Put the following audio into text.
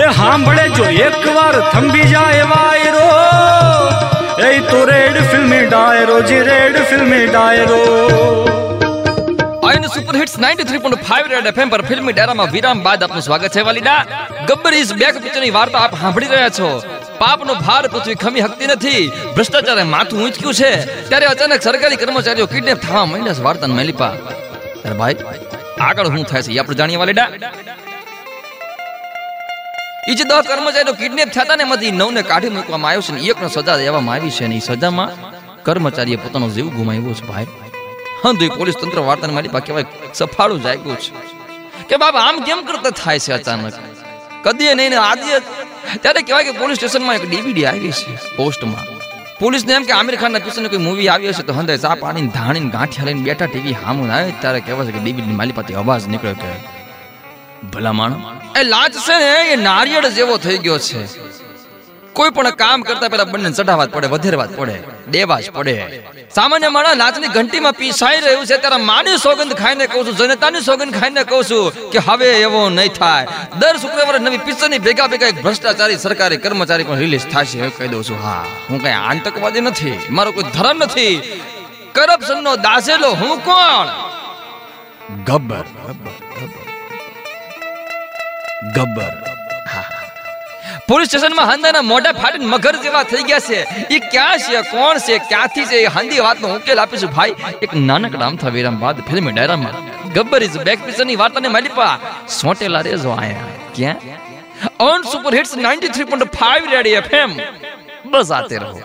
એ સાંભળે જો, એકવાર થંભી જાય વાયરો. એ તો રેડ ફિલ્મી ડાયરો, જી રેડ ફિલ્મી ડાયરો. આઈન સુપર હિટ્સ 93.5 રેડ એફએમ પર ફિલ્મી ડાયરામાં વિરામ બાદ આપનું સ્વાગત છે વાલીડા ગબ્બર ઇઝ બેક પિક્ચરની વાર્તા આપ સાંભળી રહ્યા છો. પાપનો ભાર પૃથ્વી ખમી હકતી નથી. ભ્રષ્ટાચારે માથું ઊંચક્યું છે. ત્યારે અચાનક સરકારી કર્મચારીઓ કિડનેપ થવા માંડ્યા છે, વાર્તાને મેલીપા. ભાઈ, આગળ શું થાય છે એ આપણે જાણીએ વાલીડા ઈ જે દહ કર્મચારીનો કિડનેપ થતા ને એમાંથી નવને કાઢી મૂકવામાં આવ્યો છે ને, એકને સજા દેવામાં આવી છે ને એ સજામાં કર્મચારીએ પોતાનો જીવ ગુમાવ્યો છે ભાઈ. હા તો એ પોલીસ તંત્ર વાર્તાને મારી પાસે કહેવાય, સફાળું જાગ્યું છે. કે બાબા, આમ કેમ કરતા થાય છે અચાનક? કદી નહીં ને આજે ત્યારે કહેવાય કે પોલીસ સ્ટેશનમાં એક ડીવીડી આવી છે પોસ્ટમાં. પોલીસને એમ કે આમિર ખાનના પિક્ચરની કોઈ મૂવી આવી હશે તો હંદે ચા પાણીને ધાણીને ગાંઠિયા લઈને બેઠા ટીવી હામું આવે ત્યારે કહેવાય છે કે ડીવીડી માલી પાસે અવાજ નીકળ્યો કે ભલા માણસ એ લાજ છે ને, એ નારિયેળ જેવો થઈ ગયો છે. કોઈ પણ કામ કરતા પહેલા બંને ચઢાવા જ પડે, વધેરવા જ પડે, દેવા જ પડે. સામાન્ય માણસ લાચની ઘંટીમાં પીસાઈ રહ્યું છે, ત્યારે માની સોગંદ ખાઈને કહું છું, જનતાની સોગંદ ખાઈને કહું છું કે હવે એવો નહીં થાય. દર શુક્રવારે નવી પિક્ચરની ભેગા ભેગા એક ભ્રષ્ટાચારી સરકારી કર્મચારી પણ રિલીઝ થશે એવું કહી દઉં છું, હા. હું કઈ આતંકવાદી નથી, મારો કોઈ ધર્મ નથી. કરપ્શનનો દાસેલો હું કોણ? ગબ્બર ગબ્બર ગબ્બર. ગબ્બર. પોલીસ સ્ટેશનમાં હંદાના મોઢા ફાટીને મગર જેવા થઈ ગયા છે. એ ક્યાં છે, કોણ છે, ક્યાંથી છે, એ હંદી વાતનો ઉકેલ આપીશું. ભાઈ, એક નાનકડા અમથા વિરામ બાદ ફિલ્મ ડાયરામાં ગબ્બર ઇઝ બેક પિક્ચરની વાર્તાને માલિપા સોટેલા રેજો આયા. ક્યાં? On super hits 93.5 radio FM બસ આતે રહો.